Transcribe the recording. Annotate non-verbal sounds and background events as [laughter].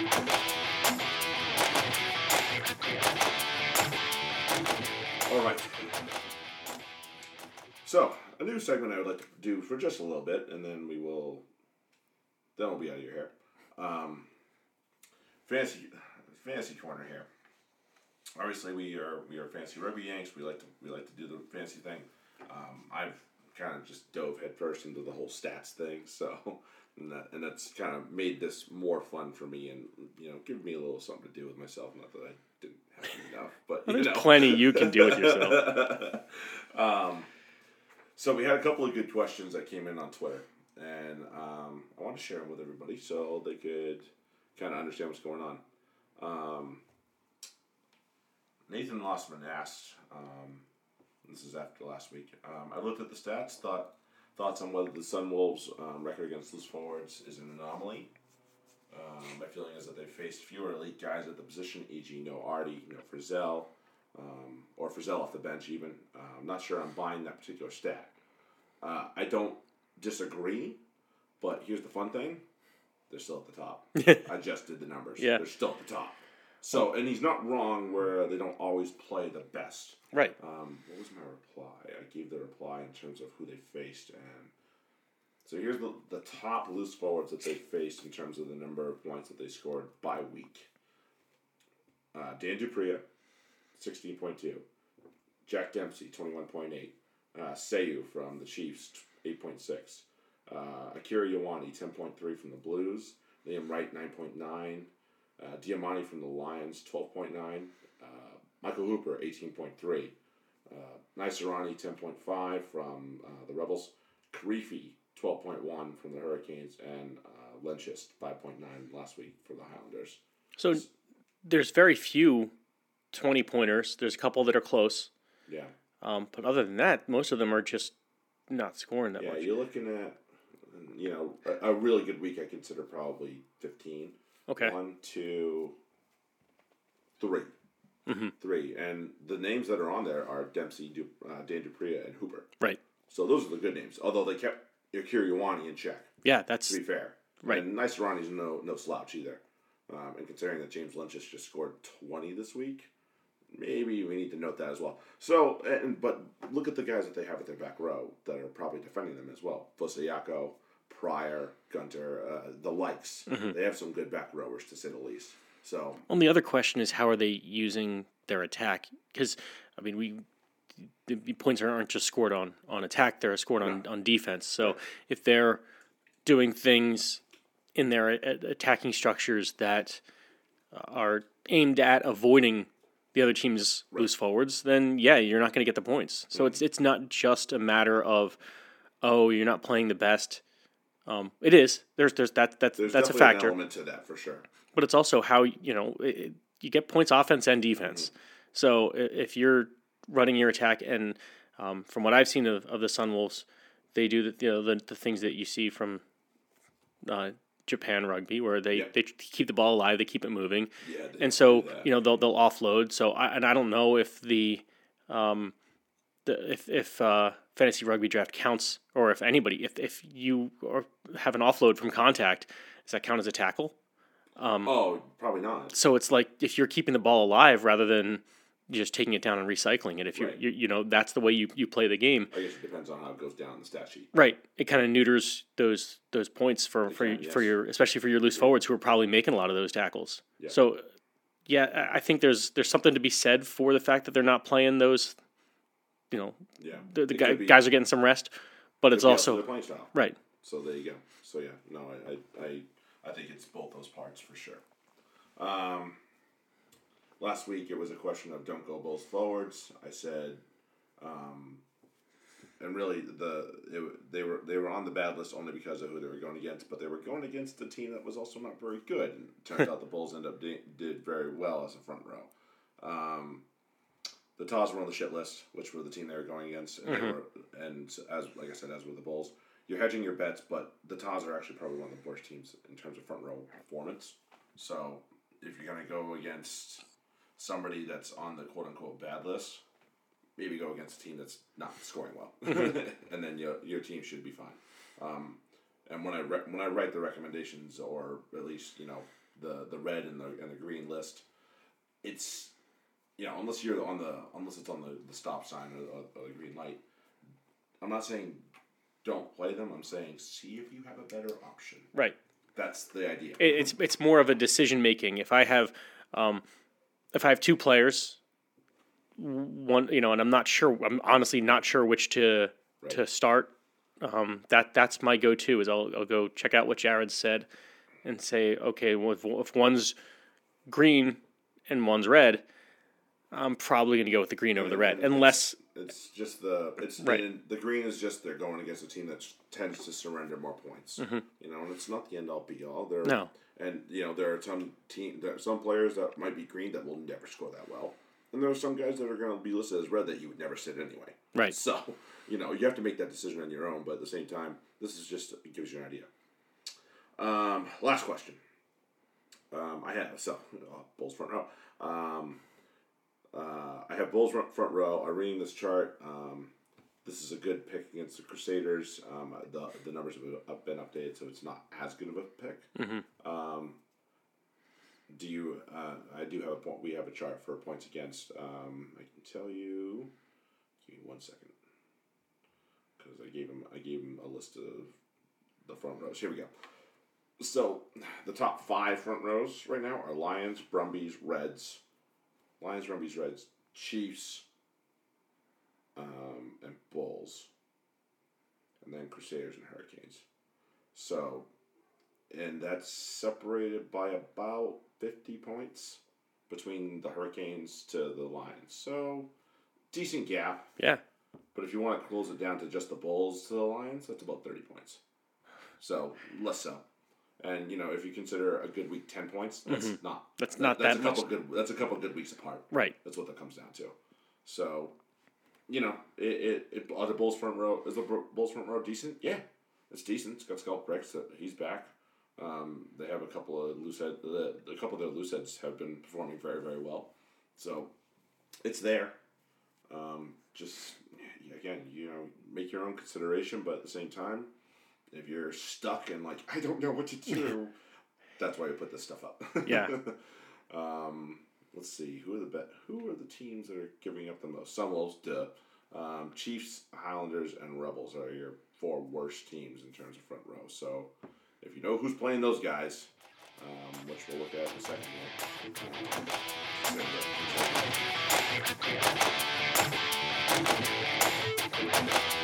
All right. So, a new segment I would like to do for just a little bit, and then we will, then we'll be out of your hair. Um, fancy, fantasy corner here. Obviously, we are we are fancy rugby yanks. We like to we like to do the fancy thing. Um, I've kind of just dove headfirst into the whole stats thing, [laughs] so and that and that's kind of made this more fun for me, and you know, give me a little something to do with myself. Not that I didn't have enough, but Well, you there's know. plenty you can do with yourself. [laughs] um, so we had a couple of good questions that came in on Twitter, and um, I want to share them with everybody so they could kind of understand what's going on. Um, Nathan Lossman asked, um, this is after last week. Um, I looked at the stats, thought thoughts on whether the Sunwolves' um, record against loose forwards is an anomaly. Um, my feeling is that they faced fewer elite guys at the position, e.g., no Ardie, no Frizell, um, or Frizell off the bench even. Uh, I'm not sure I'm buying that particular stat. Uh, I don't disagree, but here's the fun thing: they're still at the top. [laughs] I just did the numbers. Yeah. they're still at the top. So, and he's not wrong where they don't always play the best. right. Um, what was my reply? I gave the reply in terms of who they faced, and so here's the the top loose forwards that they faced in terms of the number of points that they scored by week. Uh, Dan du Preez, sixteen point two. Jack Dempsey, twenty one point eight. Uh, Sayu from the Chiefs, eight point six. Uh, Akira Ioane, ten point three from the Blues. Liam Wright, nine point nine. Uh, Dayimani from the Lions, twelve point nine. Uh, Michael Hooper, eighteen point three. Uh, Naisarani, ten point five from uh, the Rebels. Karifi, twelve point one from the Hurricanes, and uh, Lenchist, five point nine last week for the Highlanders. So there's very few 20 pointers. There's a couple that are close. Yeah, Um, but other than that, most of them are just not scoring that yeah. much. Yeah, you're looking at, you know, a, a really good week. I consider probably fifteen. Okay. One, two, three. Mhm. Three. And the names that are on there are Dempsey, du, uh, Dan du Preez, and Hooper. Right. So those are the good names. Although they kept Akira Ioane in check, Yeah, that's to be fair. Right. And Naisarani's no no slouch either. Um, and considering that James Lynch has just scored twenty this week, maybe we need to note that as well. So, and but look at the guys that they have at their back row that are probably defending them as well. Fosayako, Pryor, Gunter, uh, the likes. Mm-hmm. They have some good back rowers to say the least. So Well, the other question is how are they using their attack? Because I mean, we the, points aren't just scored on on attack; they're scored on on defense. So if they're doing things in their a- attacking structures that are aimed at avoiding the other team's loose forwards, then yeah, you're not going to get the points. So it's it's not just a matter of oh, you're not playing the best. Um, it is. There's there's that that's there's that's a factor an element to that for sure. but it's also how you know it, you get points offense and defense. So if you're running your attack, and um, from what I've seen of, of the Sunwolves, they do the, you know the, the things that you see from uh, Japan rugby, where they, Yeah. they keep the ball alive, they keep it moving, Yeah, and so you know they'll they'll offload. So I, and I don't know if the um, the, if if uh, fantasy rugby draft counts or if anybody if if you or have an offload from contact, does that count as a tackle? oh, probably not. So it's like if you're keeping the ball alive rather than just taking it down and recycling it. If you're, Right. you, you know, that's the way you, you play the game. I guess it depends on how it goes down the stat sheet. Right. It kind of neuters those those points for for, can, for your especially for your loose forwards who are probably making a lot of those tackles. Yeah. So yeah, I think there's there's something to be said for the fact that they're not playing those. You know, Yeah, the, the guy, be- guys are getting some rest, but it's also playing style. right. So there you go. So yeah, no, I, I, I, I think it's both those parts for sure. Um, last week it was a question of don't go Bulls forwards. I said, um, and really the it, they were they were on the bad list only because of who they were going against, but they were going against a team that was also not very good. And it turns [laughs] out the Bulls ended up di- did very well as a front row. Um, the Tahs were on the shit list, which were the team they were going against, and, they were, and as like I said, as were the Bulls. You're hedging your bets, but the Tahs are actually probably one of the worst teams in terms of front row performance. So if you're gonna go against somebody that's on the quote unquote bad list, maybe go against a team that's not scoring well, [laughs] and then your your team should be fine. Um, and when I re- when I write the recommendations, or at least you know the the red and the and the green list. It's you know unless you're on the unless it's on the, the stop sign or, or, or the green light. I'm not saying don't play them. I'm saying see if you have a better option. Right. That's the idea. It, it's it's more of a decision making. If I have, um, if I have two players, one you know, and I'm not sure. I'm honestly not sure which to to start. Um, that that's my go to. Is I'll I'll go check out what Jarrod said, and say okay, well, if, if one's green and one's red, I'm probably going to go with the green over the red, unless it's just the it's Right. the green is just they're going against a team that tends to surrender more points. You know, and it's not the end all be all. There, Mm-hmm. No. and you know there are some team there are some players that might be green that will never score that well, and there are some guys that are going to be listed as red that you would never sit anyway. Right. So you know you have to make that decision on your own, but at the same time, this is just it gives you an idea. Um, last question. Um, I have so uh, Bulls front row. Um, uh, I have Bulls front, front row. I'm reading this chart. Um, this is a good pick against the Crusaders. Um, the the numbers have been updated, so it's not as good of a pick. Um, do you? Uh, I do have a point. We have a chart for points against. Um, I can tell you. Give me one second, because I gave him I gave him a list of the front rows. Here we go. So the top five front rows right now are Lions, Brumbies, Reds, Lions, Brumbies, Reds, Chiefs, um, and Bulls, and then Crusaders and Hurricanes. So, and that's separated by about fifty points between the Hurricanes to the Lions. So, decent gap. yeah, But if you want to close it down to just the Bulls to the Lions, that's about thirty points. So less so. And you know, if you consider a good week ten points, that's not Mm-hmm. That's not that's that a couple much. good. That's a couple good weeks apart. right. That's what that comes down to. So, you know, it, it, it are the Bulls front row is the Bulls front row decent? Yeah, it's decent. It's got Schalk Brits. uh, He's back. Um, they have a couple of loose head. The, a couple of their loose heads have been performing very very well. So, it's there. Um, just again, you know, make your own consideration, but at the same time, if you're stuck and like I don't know what to do, that's why we put this stuff up. Yeah. [laughs] um, let's see who are the bet. Who are the teams that are giving up the most? Sunwolves, duh. Um, Chiefs, Highlanders, and Rebels are your four worst teams in terms of front row. So, if you know who's playing those guys, um, which we'll look at in a second. here.